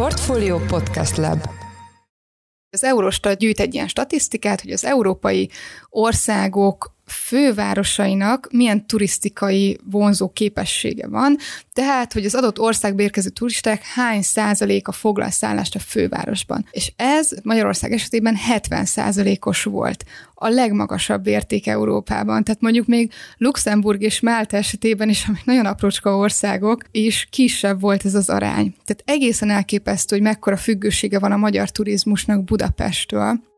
Portfolio Podcast Lab. Az Eurostat gyűjt egy ilyen statisztikát, hogy az európai országok fővárosainak milyen turisztikai vonzó képessége van, tehát, hogy az adott országba érkező turisták hány százaléka foglal szállást a fővárosban. És ez Magyarország esetében 70 százalékos volt. A legmagasabb érték Európában. Tehát mondjuk még Luxemburg és Málta esetében is, amik nagyon aprócska országok, és kisebb volt ez az arány. Tehát egészen elképesztő, hogy mekkora függősége van a magyar turizmusnak Budapesttől.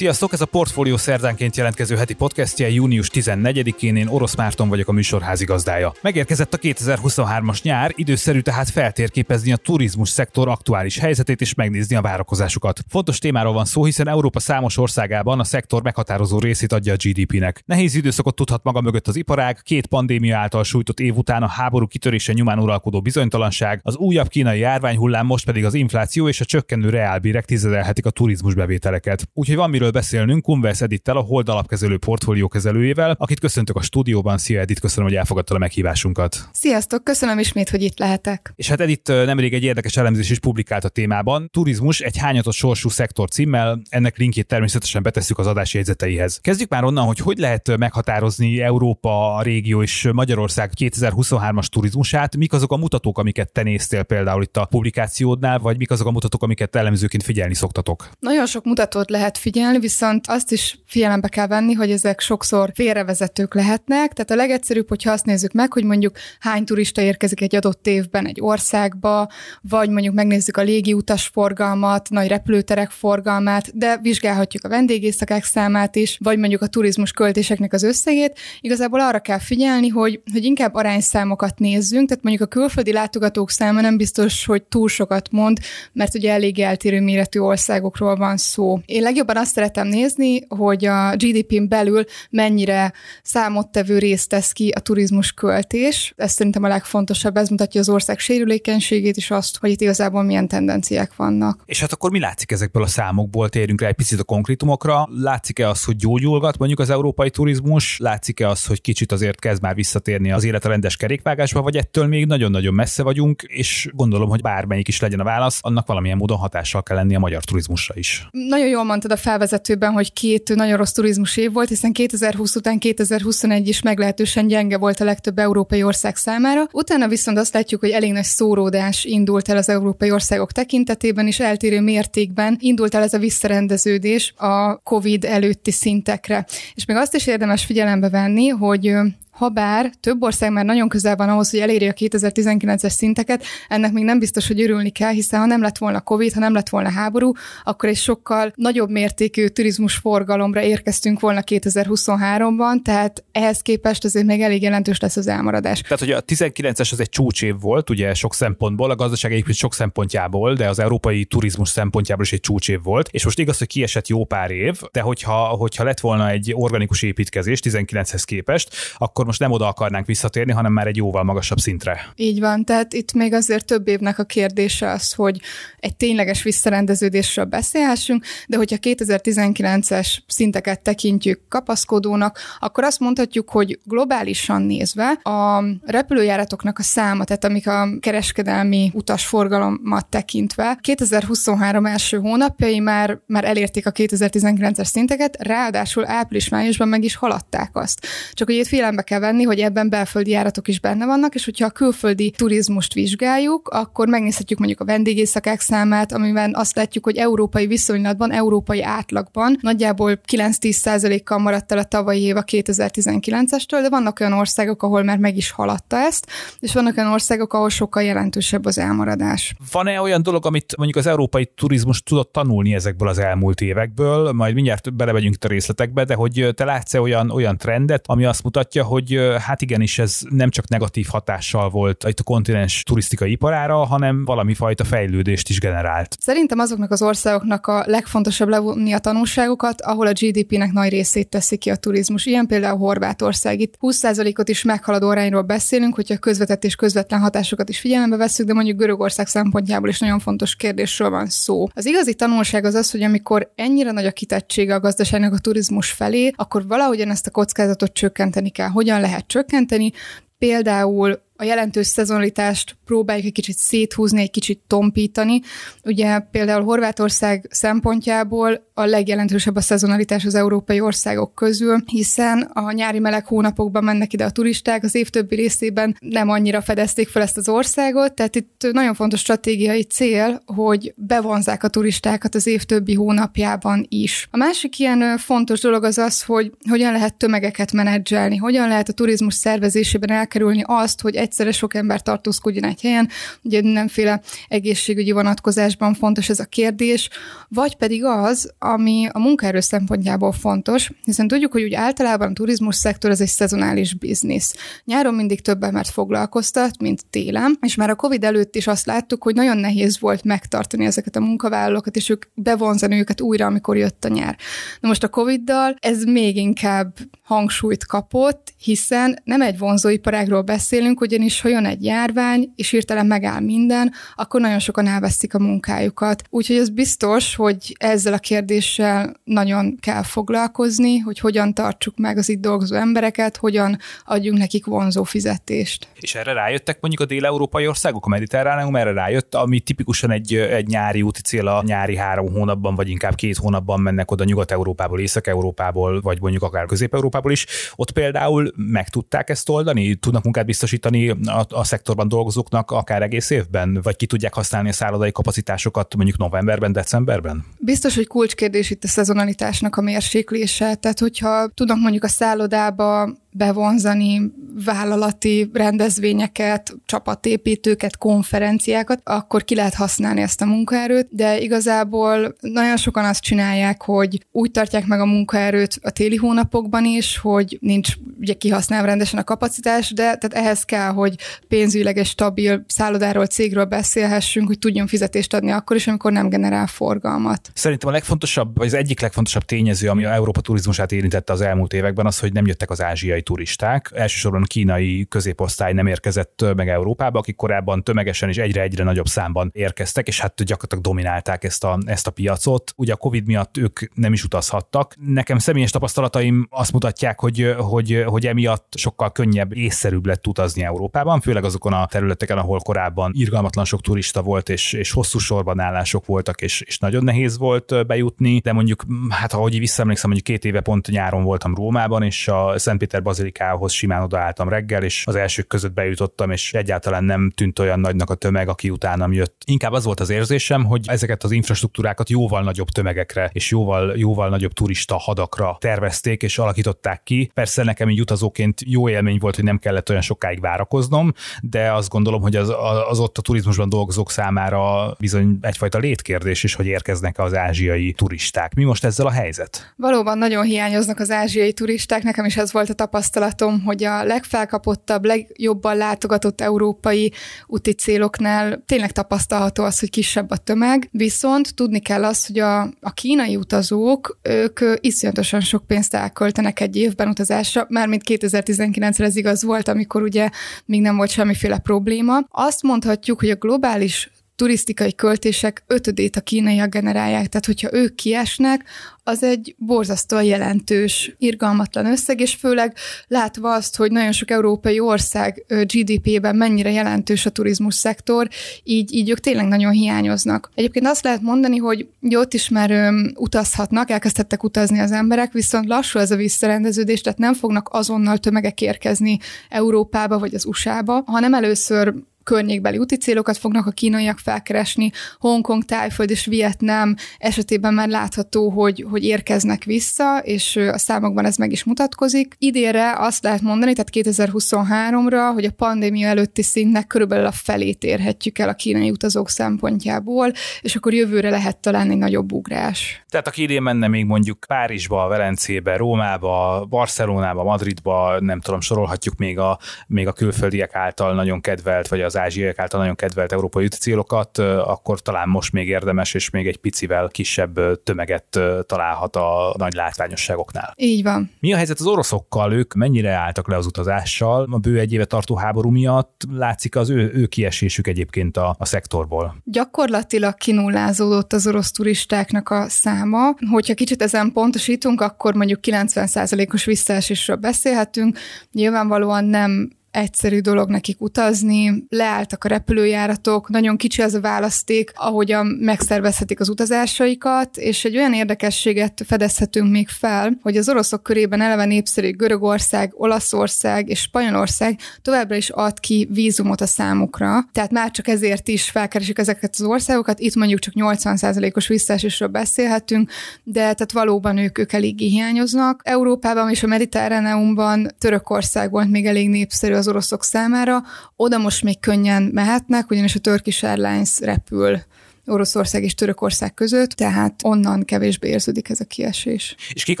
Sziasztok, ez a Portfólió szerdánként jelentkező heti podcastje június 14-én, én Orosz Márton vagyok a műsor házigazdája. Megérkezett a 2023-as nyár, időszerű tehát feltérképezni a turizmus szektor aktuális helyzetét és megnézni a várakozásukat. Fontos témáról van szó, hiszen Európa számos országában a szektor meghatározó részét adja a GDP-nek. Nehéz időszakot tudhat maga mögött az iparág, két pandémia által sújtott év után a háború kitörése nyomán uralkodó bizonytalanság, az újabb kínai járványhullám, most pedig az infláció és a csökkenő reálbérek tizedelhetik a turizmus bevételeket. Úgyhogy van miről beszélnünk Kunvers Edittel, a Hold alapkezelő portfólió kezelőjével, akit köszöntök a stúdióban. Szia Edit, köszönöm, hogy elfogadta a meghívásunkat. Sziasztok, köszönöm ismét, hogy itt lehetek. És hát Edit nemrég egy érdekes elemzés is publikált a témában. Turizmus egy hányatott sorsú szektor címmel, ennek linkjét természetesen betesszük az adás jegyzeteihez. Kezdjük már onnan, hogy hogy lehet meghatározni Európa, a régió és Magyarország 2023-as turizmusát, mik azok a mutatók, amiket te néztél például itt a publikációdnál, vagy mik azok a mutatók, amiket elemzőként figyelni szoktatok? Nagyon sok mutatót lehet figyelni, viszont azt is figyelembe kell venni, hogy ezek sokszor félrevezetők lehetnek. Tehát a legegyszerűbb, hogyha azt nézzük meg, hogy mondjuk hány turista érkezik egy adott évben egy országba, vagy mondjuk megnézzük a légiutas forgalmat, nagy repülőterek forgalmát, de vizsgálhatjuk a vendégészakák számát is, vagy mondjuk a turizmus költéseknek az összegét. Igazából arra kell figyelni, hogy, hogy inkább arányszámokat nézzünk, tehát mondjuk a külföldi látogatók száma nem biztos, hogy túl sokat mond, mert ugye elég eltérő méretű országokról van szó. Én legjobban azt szeretem nézni, hogy a GDP-n belül mennyire számottevő részt tesz ki a turizmus költés. Ez szerintem a legfontosabb, ez mutatja az ország sérülékenységét és azt, hogy itt igazából milyen tendenciák vannak. És hát akkor mi látszik ezekből a számokból? Térjünk rá egy picit a konkrétumokra. Látszik-e az, hogy gyógyulgat mondjuk az európai turizmus? Látszik-e az, hogy kicsit azért kezd már visszatérni az élet a rendes kerékvágásba, vagy ettől még nagyon-nagyon messze vagyunk, és gondolom, hogy bármelyik is legyen a válasz, annak valamilyen módon hatással kell lenni a magyar turizmusra is. Nagyon jól mondtad a felvezető bevezetőben, hogy két nagyon rossz turizmus év volt, hiszen 2020 után 2021 is meglehetősen gyenge volt a legtöbb európai ország számára. Utána viszont azt látjuk, hogy elég nagy szóródás indult el az európai országok tekintetében, és eltérő mértékben indult el ez a visszarendeződés a COVID előtti szintekre. És még azt is érdemes figyelembe venni, hogy Habár több ország már nagyon közel van ahhoz, hogy elérje a 2019-es szinteket, ennek még nem biztos, hogy örülni kell, hiszen ha nem lett volna Covid, ha nem lett volna háború, akkor egy sokkal nagyobb mértékű turizmus forgalomra érkeztünk volna 2023-ban, tehát ehhez képest azért még elég jelentős lesz az elmaradás. Tehát, hogy a 19-es az egy csúcsév volt, ugye sok szempontból, a gazdaság egyébként sok szempontjából, de az európai turizmus szempontjából is egy csúcsév volt, és most igaz, hogy kiesett jó pár év, de hogyha, hogyha lett volna egy organikus építkezés 19-hez képest, akkor most nem oda akarnánk visszatérni, hanem már egy jóval magasabb szintre. Így van, tehát itt még azért több évnek a kérdése az, hogy egy tényleges visszarendeződésről beszélhessünk, de hogyha 2019-es szinteket tekintjük kapaszkodónak, akkor azt mondhatjuk, hogy globálisan nézve a repülőjáratoknak a száma, tehát amik a kereskedelmi utasforgalomat tekintve, 2023 első hónapjai már, már elérték a 2019-es szinteket, ráadásul április-májusban meg is haladták azt. Csak hogy itt figyelembe kell venni, hogy ebben belföldi járatok is benne vannak, és hogyha a külföldi turizmust vizsgáljuk, akkor megnézhetjük mondjuk a vendégészakák számát, amiben azt látjuk, hogy európai viszonylatban, európai átlagban nagyjából 9-10 kal maradt el a tavalyi év a 2019-estől, de vannak olyan országok, ahol már meg is haladta ezt, és vannak olyan országok, ahol sokkal jelentősebb az elmaradás. Van-e olyan dolog, amit mondjuk az európai turizmus tudott tanulni ezekből az elmúlt évekből? Majd mindjárt belevegyünk a részletekbe, de hogy te látsz-e olyan, olyan trendet, ami azt mutatja, hogy hogy hát igenis ez nem csak negatív hatással volt itt a kontinens turisztikai iparára, hanem valami fajta fejlődést is generált. Szerintem azoknak az országoknak a legfontosabb levonni a tanulságokat, ahol a GDP-nek nagy részét teszi ki a turizmus. Ilyen például Horvátország. Itt 20%-ot is meghaladó arányról beszélünk, hogyha közvetett és közvetlen hatásokat is figyelembe veszük, de mondjuk Görögország szempontjából is nagyon fontos kérdésről van szó. Az igazi tanulság az az, hogy amikor ennyire nagy a kitettsége a gazdaságnak a turizmus felé, akkor valahogyan ezt a kockázatot csökkenteni kell. Hogyan lehet csökkenteni? például a jelentős szezonalitást próbáljuk egy kicsit széthúzni, egy kicsit tompítani. Ugye például Horvátország szempontjából a legjelentősebb a szezonalitás az európai országok közül, hiszen a nyári meleg hónapokban mennek ide a turisták, az év többi részében nem annyira fedezték fel ezt az országot, tehát itt nagyon fontos stratégiai cél, hogy bevonzák a turistákat az év többi hónapjában is. A másik ilyen fontos dolog az az, hogy hogyan lehet tömegeket menedzselni, hogyan lehet a turizmus szervezésében elkerülni azt, hogy egyszerre sok ember tartózkodjon egy helyen, ugye mindenféle egészségügyi vonatkozásban fontos ez a kérdés, vagy pedig az, ami a munkaerő szempontjából fontos, hiszen tudjuk, hogy úgy általában a turizmus szektor az egy szezonális biznisz. Nyáron mindig több embert foglalkoztat, mint télen, és már a COVID előtt is azt láttuk, hogy nagyon nehéz volt megtartani ezeket a munkavállalókat, és ők bevonzani őket újra, amikor jött a nyár. Na most a COVID-dal ez még inkább hangsúlyt kapott, hiszen nem egy vonzóiparágról beszélünk, ugyanis ha jön egy járvány, és hirtelen megáll minden, akkor nagyon sokan elvesztik a munkájukat. Úgyhogy ez biztos, hogy ezzel a kérdéssel nagyon kell foglalkozni, hogy hogyan tartsuk meg az itt dolgozó embereket, hogyan adjunk nekik vonzó fizetést. És erre rájöttek mondjuk a dél-európai országok, a mediterráneum erre rájött, ami tipikusan egy, egy nyári úti cél a nyári három hónapban, vagy inkább két hónapban mennek oda Nyugat-Európából, Észak-Európából, vagy mondjuk akár Közép-Európából is. Ott például meg tudták ezt oldani? Tudnak munkát biztosítani a, a szektorban dolgozóknak akár egész évben? Vagy ki tudják használni a szállodai kapacitásokat mondjuk novemberben, decemberben? Biztos, hogy kulcskérdés itt a szezonalitásnak a mérséklése. Tehát, hogyha tudnak mondjuk a szállodába bevonzani vállalati rendezvényeket, csapatépítőket, konferenciákat, akkor ki lehet használni ezt a munkaerőt, de igazából nagyon sokan azt csinálják, hogy úgy tartják meg a munkaerőt a téli hónapokban is, hogy nincs ugye kihasználva rendesen a kapacitás, de tehát ehhez kell, hogy pénzügyileg egy stabil szállodáról, cégről beszélhessünk, hogy tudjon fizetést adni akkor is, amikor nem generál forgalmat. Szerintem a legfontosabb, vagy az egyik legfontosabb tényező, ami a Európa turizmusát érintette az elmúlt években, az, hogy nem jöttek az ázsiai ázsiai turisták. Elsősorban kínai középosztály nem érkezett meg Európába, akik korábban tömegesen és egyre-egyre nagyobb számban érkeztek, és hát gyakorlatilag dominálták ezt a, ezt a piacot. Ugye a Covid miatt ők nem is utazhattak. Nekem személyes tapasztalataim azt mutatják, hogy, hogy, hogy emiatt sokkal könnyebb, észszerűbb lett utazni Európában, főleg azokon a területeken, ahol korábban irgalmatlan sok turista volt, és, és hosszú sorban állások voltak, és, és nagyon nehéz volt bejutni, de mondjuk, hát ahogy visszaemlékszem, mondjuk két éve pont nyáron voltam Rómában, és a Szentpéter bazilikához simán odaálltam reggel, és az elsők között bejutottam, és egyáltalán nem tűnt olyan nagynak a tömeg, aki utánam jött. Inkább az volt az érzésem, hogy ezeket az infrastruktúrákat jóval nagyobb tömegekre és jóval, jóval nagyobb turista hadakra tervezték és alakították ki. Persze nekem így utazóként jó élmény volt, hogy nem kellett olyan sokáig várakoznom, de azt gondolom, hogy az, az ott a turizmusban dolgozók számára bizony egyfajta létkérdés is, hogy érkeznek az ázsiai turisták. Mi most ezzel a helyzet? Valóban nagyon hiányoznak az ázsiai turisták, nekem is ez volt a tapasztalat tapasztalatom, hogy a legfelkapottabb, legjobban látogatott európai úti céloknál tényleg tapasztalható az, hogy kisebb a tömeg, viszont tudni kell azt, hogy a, a kínai utazók, ők iszonyatosan sok pénzt elköltenek egy évben utazásra, mármint 2019-re ez igaz volt, amikor ugye még nem volt semmiféle probléma. Azt mondhatjuk, hogy a globális turisztikai költések ötödét a kínaiak generálják, tehát hogyha ők kiesnek, az egy borzasztóan jelentős, irgalmatlan összeg, és főleg látva azt, hogy nagyon sok európai ország GDP-ben mennyire jelentős a turizmus szektor, így, így ők tényleg nagyon hiányoznak. Egyébként azt lehet mondani, hogy ott is már öm, utazhatnak, elkezdhettek utazni az emberek, viszont lassú ez a visszarendeződés, tehát nem fognak azonnal tömegek érkezni Európába vagy az USA-ba, hanem először környékbeli úti célokat fognak a kínaiak felkeresni. Hongkong, Tájföld és Vietnám esetében már látható, hogy, hogy érkeznek vissza, és a számokban ez meg is mutatkozik. Idénre azt lehet mondani, tehát 2023-ra, hogy a pandémia előtti szintnek körülbelül a felét érhetjük el a kínai utazók szempontjából, és akkor jövőre lehet talán egy nagyobb ugrás. Tehát aki idén menne még mondjuk Párizsba, Velencébe, Rómába, Barcelonába, Madridba, nem tudom, sorolhatjuk még a, még a külföldiek által nagyon kedvelt, vagy az ázsiaiak által nagyon kedvelt európai célokat, akkor talán most még érdemes, és még egy picivel kisebb tömeget találhat a nagy látványosságoknál. Így van. Mi a helyzet az oroszokkal? Ők mennyire álltak le az utazással? A bő egy éve tartó háború miatt látszik az ő, ő kiesésük egyébként a, a szektorból. Gyakorlatilag kinullázódott az orosz turistáknak a száma. Hogyha kicsit ezen pontosítunk, akkor mondjuk 90%-os visszaesésről beszélhetünk. Nyilvánvalóan nem egyszerű dolog nekik utazni, leálltak a repülőjáratok, nagyon kicsi az a választék, ahogyan megszervezhetik az utazásaikat, és egy olyan érdekességet fedezhetünk még fel, hogy az oroszok körében eleve népszerű Görögország, Olaszország és Spanyolország továbbra is ad ki vízumot a számukra, tehát már csak ezért is felkeresik ezeket az országokat, itt mondjuk csak 80%-os visszaesésről beszélhetünk, de tehát valóban ők, ők eléggé hiányoznak. Európában és a Mediterráneumban Törökország volt még elég népszerű az oroszok számára, oda most még könnyen mehetnek, ugyanis a Turkish Airlines repül Oroszország és Törökország között, tehát onnan kevésbé érződik ez a kiesés. És kik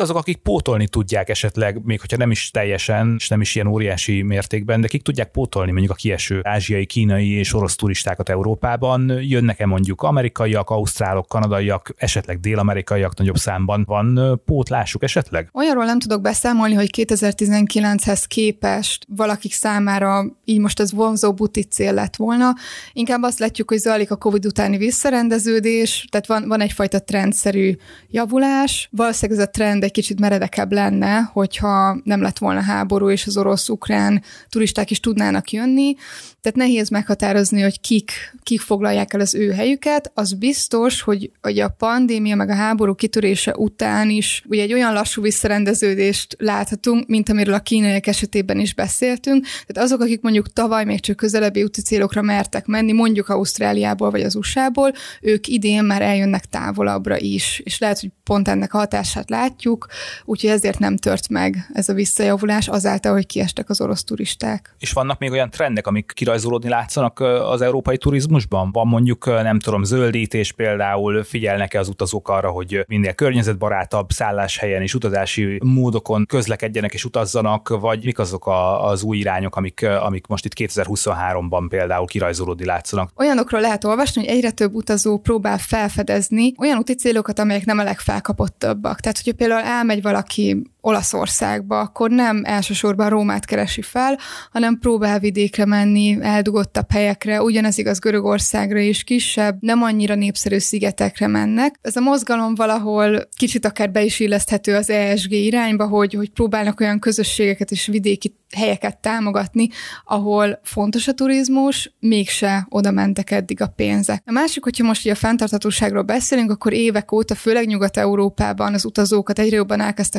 azok, akik pótolni tudják esetleg, még hogyha nem is teljesen, és nem is ilyen óriási mértékben, de kik tudják pótolni mondjuk a kieső ázsiai, kínai és orosz turistákat Európában? Jönnek-e mondjuk amerikaiak, ausztrálok, kanadaiak, esetleg dél-amerikaiak nagyobb számban? Van pótlásuk esetleg? Olyanról nem tudok beszámolni, hogy 2019-hez képest valakik számára így most ez vonzó buti cél lett volna. Inkább azt látjuk, hogy zajlik a COVID utáni vissza visszarendeződés, tehát van, van egyfajta trendszerű javulás. Valószínűleg ez a trend egy kicsit meredekebb lenne, hogyha nem lett volna háború, és az orosz-ukrán turisták is tudnának jönni. Tehát nehéz meghatározni, hogy kik, kik foglalják el az ő helyüket. Az biztos, hogy, hogy a pandémia meg a háború kitörése után is ugye egy olyan lassú visszarendeződést láthatunk, mint amiről a kínaiak esetében is beszéltünk. Tehát azok, akik mondjuk tavaly még csak közelebbi úti célokra mertek menni, mondjuk Ausztráliából vagy az USA-ból, ők idén már eljönnek távolabbra is, és lehet, hogy pont ennek a hatását látjuk, úgyhogy ezért nem tört meg ez a visszajavulás azáltal, hogy kiestek az orosz turisták. És vannak még olyan trendek, amik kirajzolódni látszanak az európai turizmusban? Van mondjuk, nem tudom, zöldítés például, figyelnek-e az utazók arra, hogy minél környezetbarátabb szálláshelyen és utazási módokon közlekedjenek és utazzanak, vagy mik azok a, az új irányok, amik, amik most itt 2023-ban például kirajzolódni látszanak? Olyanokról lehet olvasni, hogy egyre több utazó próbál felfedezni olyan úti célokat, amelyek nem a legfelkapottabbak. Tehát, hogyha például elmegy valaki Olaszországba, akkor nem elsősorban Rómát keresi fel, hanem próbál vidékre menni, eldugottabb helyekre, ugyanez igaz Görögországra is kisebb, nem annyira népszerű szigetekre mennek. Ez a mozgalom valahol kicsit akár be is illeszthető az ESG irányba, hogy, hogy próbálnak olyan közösségeket és vidéki helyeket támogatni, ahol fontos a turizmus, mégse oda mentek eddig a pénzek. A másik, hogyha most a fenntarthatóságról beszélünk, akkor évek óta, főleg Nyugat-Európában az utazókat egyre jobban elkezdte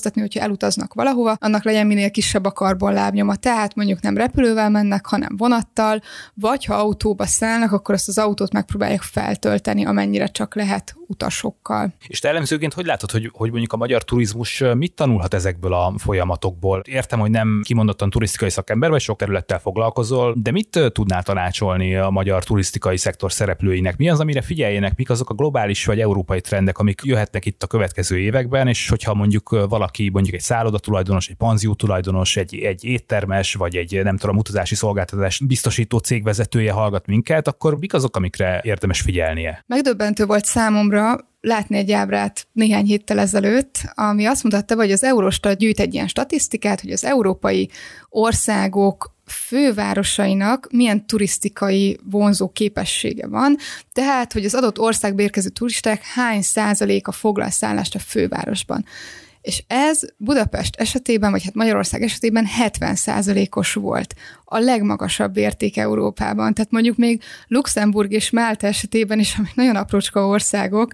foglalkoztatni, hogyha elutaznak valahova, annak legyen minél kisebb a karbonlábnyoma. Tehát mondjuk nem repülővel mennek, hanem vonattal, vagy ha autóba szállnak, akkor azt az autót megpróbálják feltölteni, amennyire csak lehet utasokkal. És te elemzőként hogy látod, hogy, hogy mondjuk a magyar turizmus mit tanulhat ezekből a folyamatokból? Értem, hogy nem kimondottan turisztikai szakember, vagy sok területtel foglalkozol, de mit tudnál tanácsolni a magyar turisztikai szektor szereplőinek? Mi az, amire figyeljenek, mik azok a globális vagy európai trendek, amik jöhetnek itt a következő években, és hogyha mondjuk valaki, mondjuk egy szálloda tulajdonos, egy panzió tulajdonos, egy, egy éttermes, vagy egy nem tudom, utazási szolgáltatás biztosító cégvezetője hallgat minket, akkor mik azok, amikre érdemes figyelnie? Megdöbbentő volt számomra, látni egy ábrát néhány héttel ezelőtt, ami azt mutatta, hogy az Eurostat gyűjt egy ilyen statisztikát, hogy az európai országok fővárosainak milyen turisztikai vonzó képessége van, tehát, hogy az adott országba érkező turisták hány százaléka foglal szállást a fővárosban. És ez Budapest esetében, vagy hát Magyarország esetében 70 os volt. A legmagasabb érték Európában. Tehát mondjuk még Luxemburg és Málta esetében is, amik nagyon aprócska országok,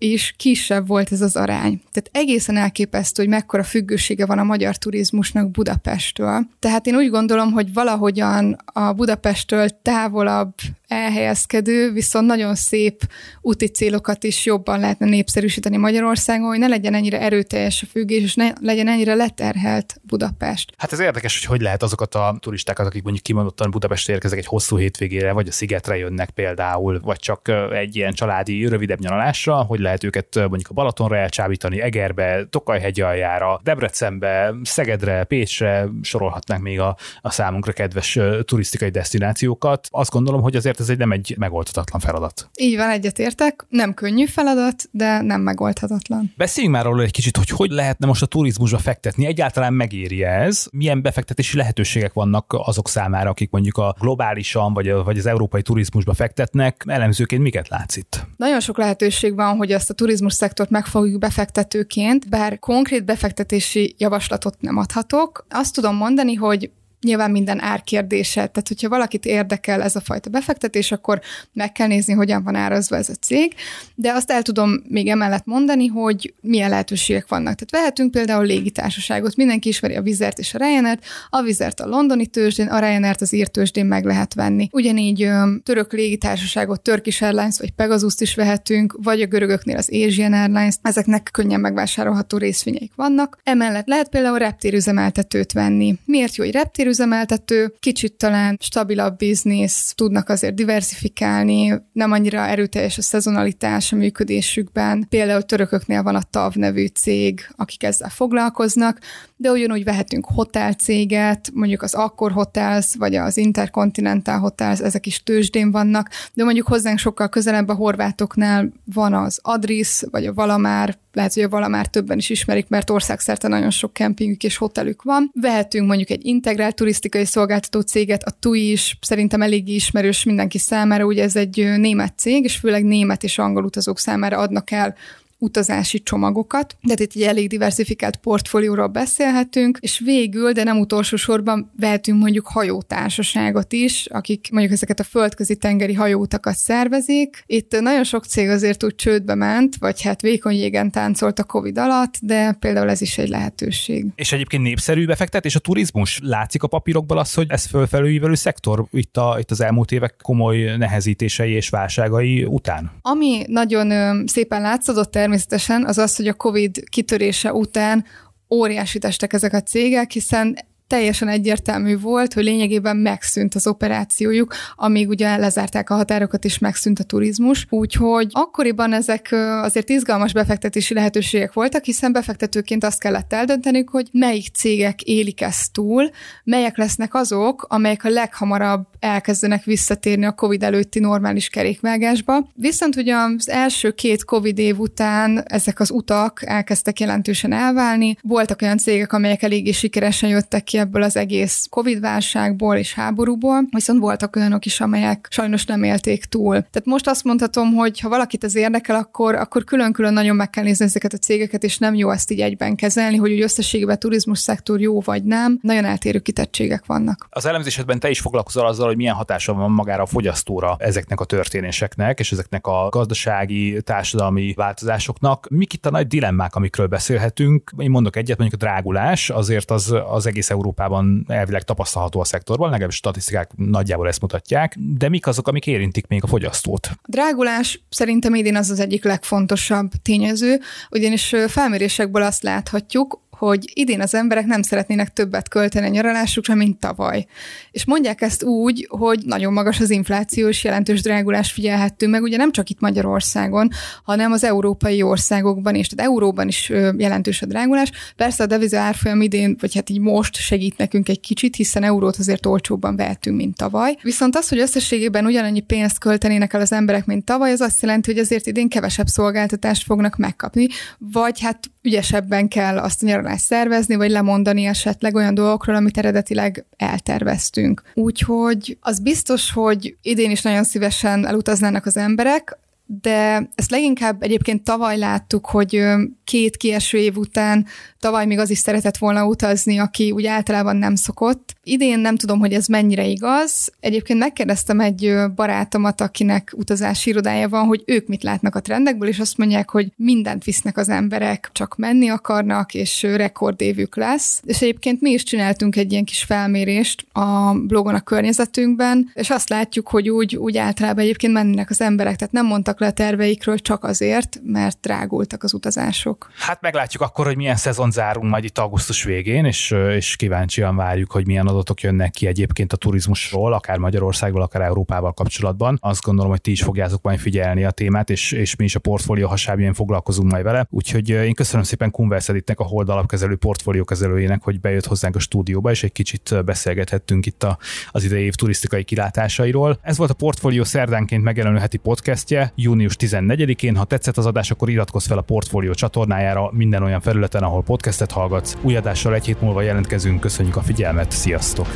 és kisebb volt ez az arány. Tehát egészen elképesztő, hogy mekkora függősége van a magyar turizmusnak Budapesttől. Tehát én úgy gondolom, hogy valahogyan a Budapesttől távolabb elhelyezkedő, viszont nagyon szép úti célokat is jobban lehetne népszerűsíteni Magyarországon, hogy ne legyen ennyire erőteljes a függés, és ne legyen ennyire leterhelt Budapest. Hát ez érdekes, hogy hogy lehet azokat a turistákat, akik mondjuk kimondottan Budapestre érkeznek egy hosszú hétvégére, vagy a szigetre jönnek például, vagy csak egy ilyen családi rövidebb nyaralásra, hogy lehet őket mondjuk a Balatonra elcsábítani, Egerbe, Tokajhegy aljára, Debrecenbe, Szegedre, Pécsre, sorolhatnánk még a, a számunkra kedves turisztikai destinációkat. Azt gondolom, hogy azért ez egy nem egy megoldhatatlan feladat. Így van, egyetértek. Nem könnyű feladat, de nem megoldhatatlan. Beszéljünk már arról egy kicsit, hogy hogy lehetne most a turizmusba fektetni. Egyáltalán megéri ez? Milyen befektetési lehetőségek vannak azok számára, akik mondjuk a globálisan vagy, a, vagy az európai turizmusba fektetnek? Elemzőként miket látsz itt? Nagyon sok lehetőség van, hogy ezt a turizmus szektort megfogjuk befektetőként, bár konkrét befektetési javaslatot nem adhatok. Azt tudom mondani, hogy nyilván minden árkérdése. Tehát, hogyha valakit érdekel ez a fajta befektetés, akkor meg kell nézni, hogyan van árazva ez a cég, de azt el tudom még emellett mondani, hogy milyen lehetőségek vannak. Tehát vehetünk például légitársaságot, mindenki ismeri a Vizert és a Ryanair-t, a Vizert a londoni tőzsdén, a Ryanair-t az írtőzsdén meg lehet venni. Ugyanígy török légitársaságot, Turkish Airlines vagy Pegasus-t is vehetünk, vagy a görögöknél az Asian Airlines, ezeknek könnyen megvásárolható részvényeik vannak. Emellett lehet például reptérüzemeltetőt venni. Miért jó egy reptérüzemeltető? Kicsit talán stabilabb biznisz, tudnak azért diversifikálni, nem annyira erőteljes a szezonalitás a működésükben. Például törököknél van a TAV nevű cég, akik ezzel foglalkoznak, de ugyanúgy vehetünk hotelcéget, mondjuk az Akkor Hotels, vagy az Intercontinental Hotels, ezek is tőzsdén vannak, de mondjuk hozzánk sokkal közelebb a horvátoknál van az Adris, vagy a Valamár, lehet, hogy a Valamár többen is ismerik, mert országszerte nagyon sok kempingük és hotelük van. Vehetünk mondjuk egy integrált turisztikai szolgáltató céget, a TUI is szerintem elég ismerős mindenki számára, ugye ez egy német cég, és főleg német és angol utazók számára adnak el utazási csomagokat, de itt egy elég diversifikált portfólióról beszélhetünk, és végül, de nem utolsó sorban vehetünk mondjuk hajótársaságot is, akik mondjuk ezeket a földközi tengeri hajóutakat szervezik. Itt nagyon sok cég azért úgy csődbe ment, vagy hát vékony jégen táncolt a Covid alatt, de például ez is egy lehetőség. És egyébként népszerű befektetés a turizmus. Látszik a papírokból az, hogy ez fölfelőívelő szektor itt, a, itt az elmúlt évek komoly nehezítései és válságai után? Ami nagyon szépen látszódott természetesen, az az, hogy a COVID kitörése után óriási testek ezek a cégek, hiszen teljesen egyértelmű volt, hogy lényegében megszűnt az operációjuk, amíg ugye lezárták a határokat és megszűnt a turizmus. Úgyhogy akkoriban ezek azért izgalmas befektetési lehetőségek voltak, hiszen befektetőként azt kellett eldönteniük, hogy melyik cégek élik ezt túl, melyek lesznek azok, amelyek a leghamarabb elkezdenek visszatérni a COVID előtti normális kerékvágásba. Viszont ugye az első két COVID év után ezek az utak elkezdtek jelentősen elválni. Voltak olyan cégek, amelyek eléggé sikeresen jöttek ki ebből az egész Covid-válságból és háborúból, viszont voltak olyanok is, amelyek sajnos nem élték túl. Tehát most azt mondhatom, hogy ha valakit ez érdekel, akkor, akkor külön-külön nagyon meg kell nézni ezeket a cégeket, és nem jó ezt így egyben kezelni, hogy úgy összességében a turizmus szektor jó vagy nem. Nagyon eltérő kitettségek vannak. Az elemzésedben te is foglalkozol azzal, hogy milyen hatása van magára a fogyasztóra ezeknek a történéseknek, és ezeknek a gazdasági, társadalmi változásoknak. Mik itt a nagy dilemmák, amikről beszélhetünk? Én mondok egyet, mondjuk a drágulás, azért az, az egész Európában elvileg tapasztalható a szektorban, legalábbis statisztikák nagyjából ezt mutatják, de mik azok, amik érintik még a fogyasztót? A drágulás szerintem idén az az egyik legfontosabb tényező, ugyanis felmérésekből azt láthatjuk, hogy idén az emberek nem szeretnének többet költeni a nyaralásukra, mint tavaly. És mondják ezt úgy, hogy nagyon magas az infláció, és jelentős drágulás figyelhető meg, ugye nem csak itt Magyarországon, hanem az európai országokban is, tehát euróban is jelentős a drágulás. Persze a deviza árfolyam idén, vagy hát így most segít nekünk egy kicsit, hiszen eurót azért olcsóbban vehetünk, mint tavaly. Viszont az, hogy összességében ugyanannyi pénzt költenének el az emberek, mint tavaly, az azt jelenti, hogy azért idén kevesebb szolgáltatást fognak megkapni, vagy hát ügyesebben kell azt a nyaralást szervezni, vagy lemondani esetleg olyan dolgokról, amit eredetileg elterveztünk. Úgyhogy az biztos, hogy idén is nagyon szívesen elutaznának az emberek, de ezt leginkább egyébként tavaly láttuk, hogy két kieső év után tavaly még az is szeretett volna utazni, aki úgy általában nem szokott. Idén nem tudom, hogy ez mennyire igaz. Egyébként megkérdeztem egy barátomat, akinek utazási irodája van, hogy ők mit látnak a trendekből, és azt mondják, hogy mindent visznek az emberek, csak menni akarnak, és rekordévük lesz. És egyébként mi is csináltunk egy ilyen kis felmérést a blogon a környezetünkben, és azt látjuk, hogy úgy, úgy általában egyébként mennek az emberek, tehát nem mondtak le a terveikről csak azért, mert drágultak az utazások. Hát meglátjuk akkor, hogy milyen szezon zárunk majd itt augusztus végén, és, és kíváncsian várjuk, hogy milyen adatok jönnek ki egyébként a turizmusról, akár Magyarországból, akár Európával kapcsolatban. Azt gondolom, hogy ti is fogjátok majd figyelni a témát, és, és mi is a portfólió hasábján foglalkozunk majd vele. Úgyhogy én köszönöm szépen Kunverseditnek, a Hold alapkezelő portfóliókezelőjének, hogy bejött hozzánk a stúdióba, és egy kicsit beszélgethettünk itt a, az idei év turisztikai kilátásairól. Ez volt a portfólió szerdánként megjelenő heti podcastje, június 14-én. Ha tetszett az adás, akkor iratkozz fel a portfólió csatornájára minden olyan felületen, ahol podcastet hallgatsz. Új adással egy hét múlva jelentkezünk. Köszönjük a figyelmet, sziasztok!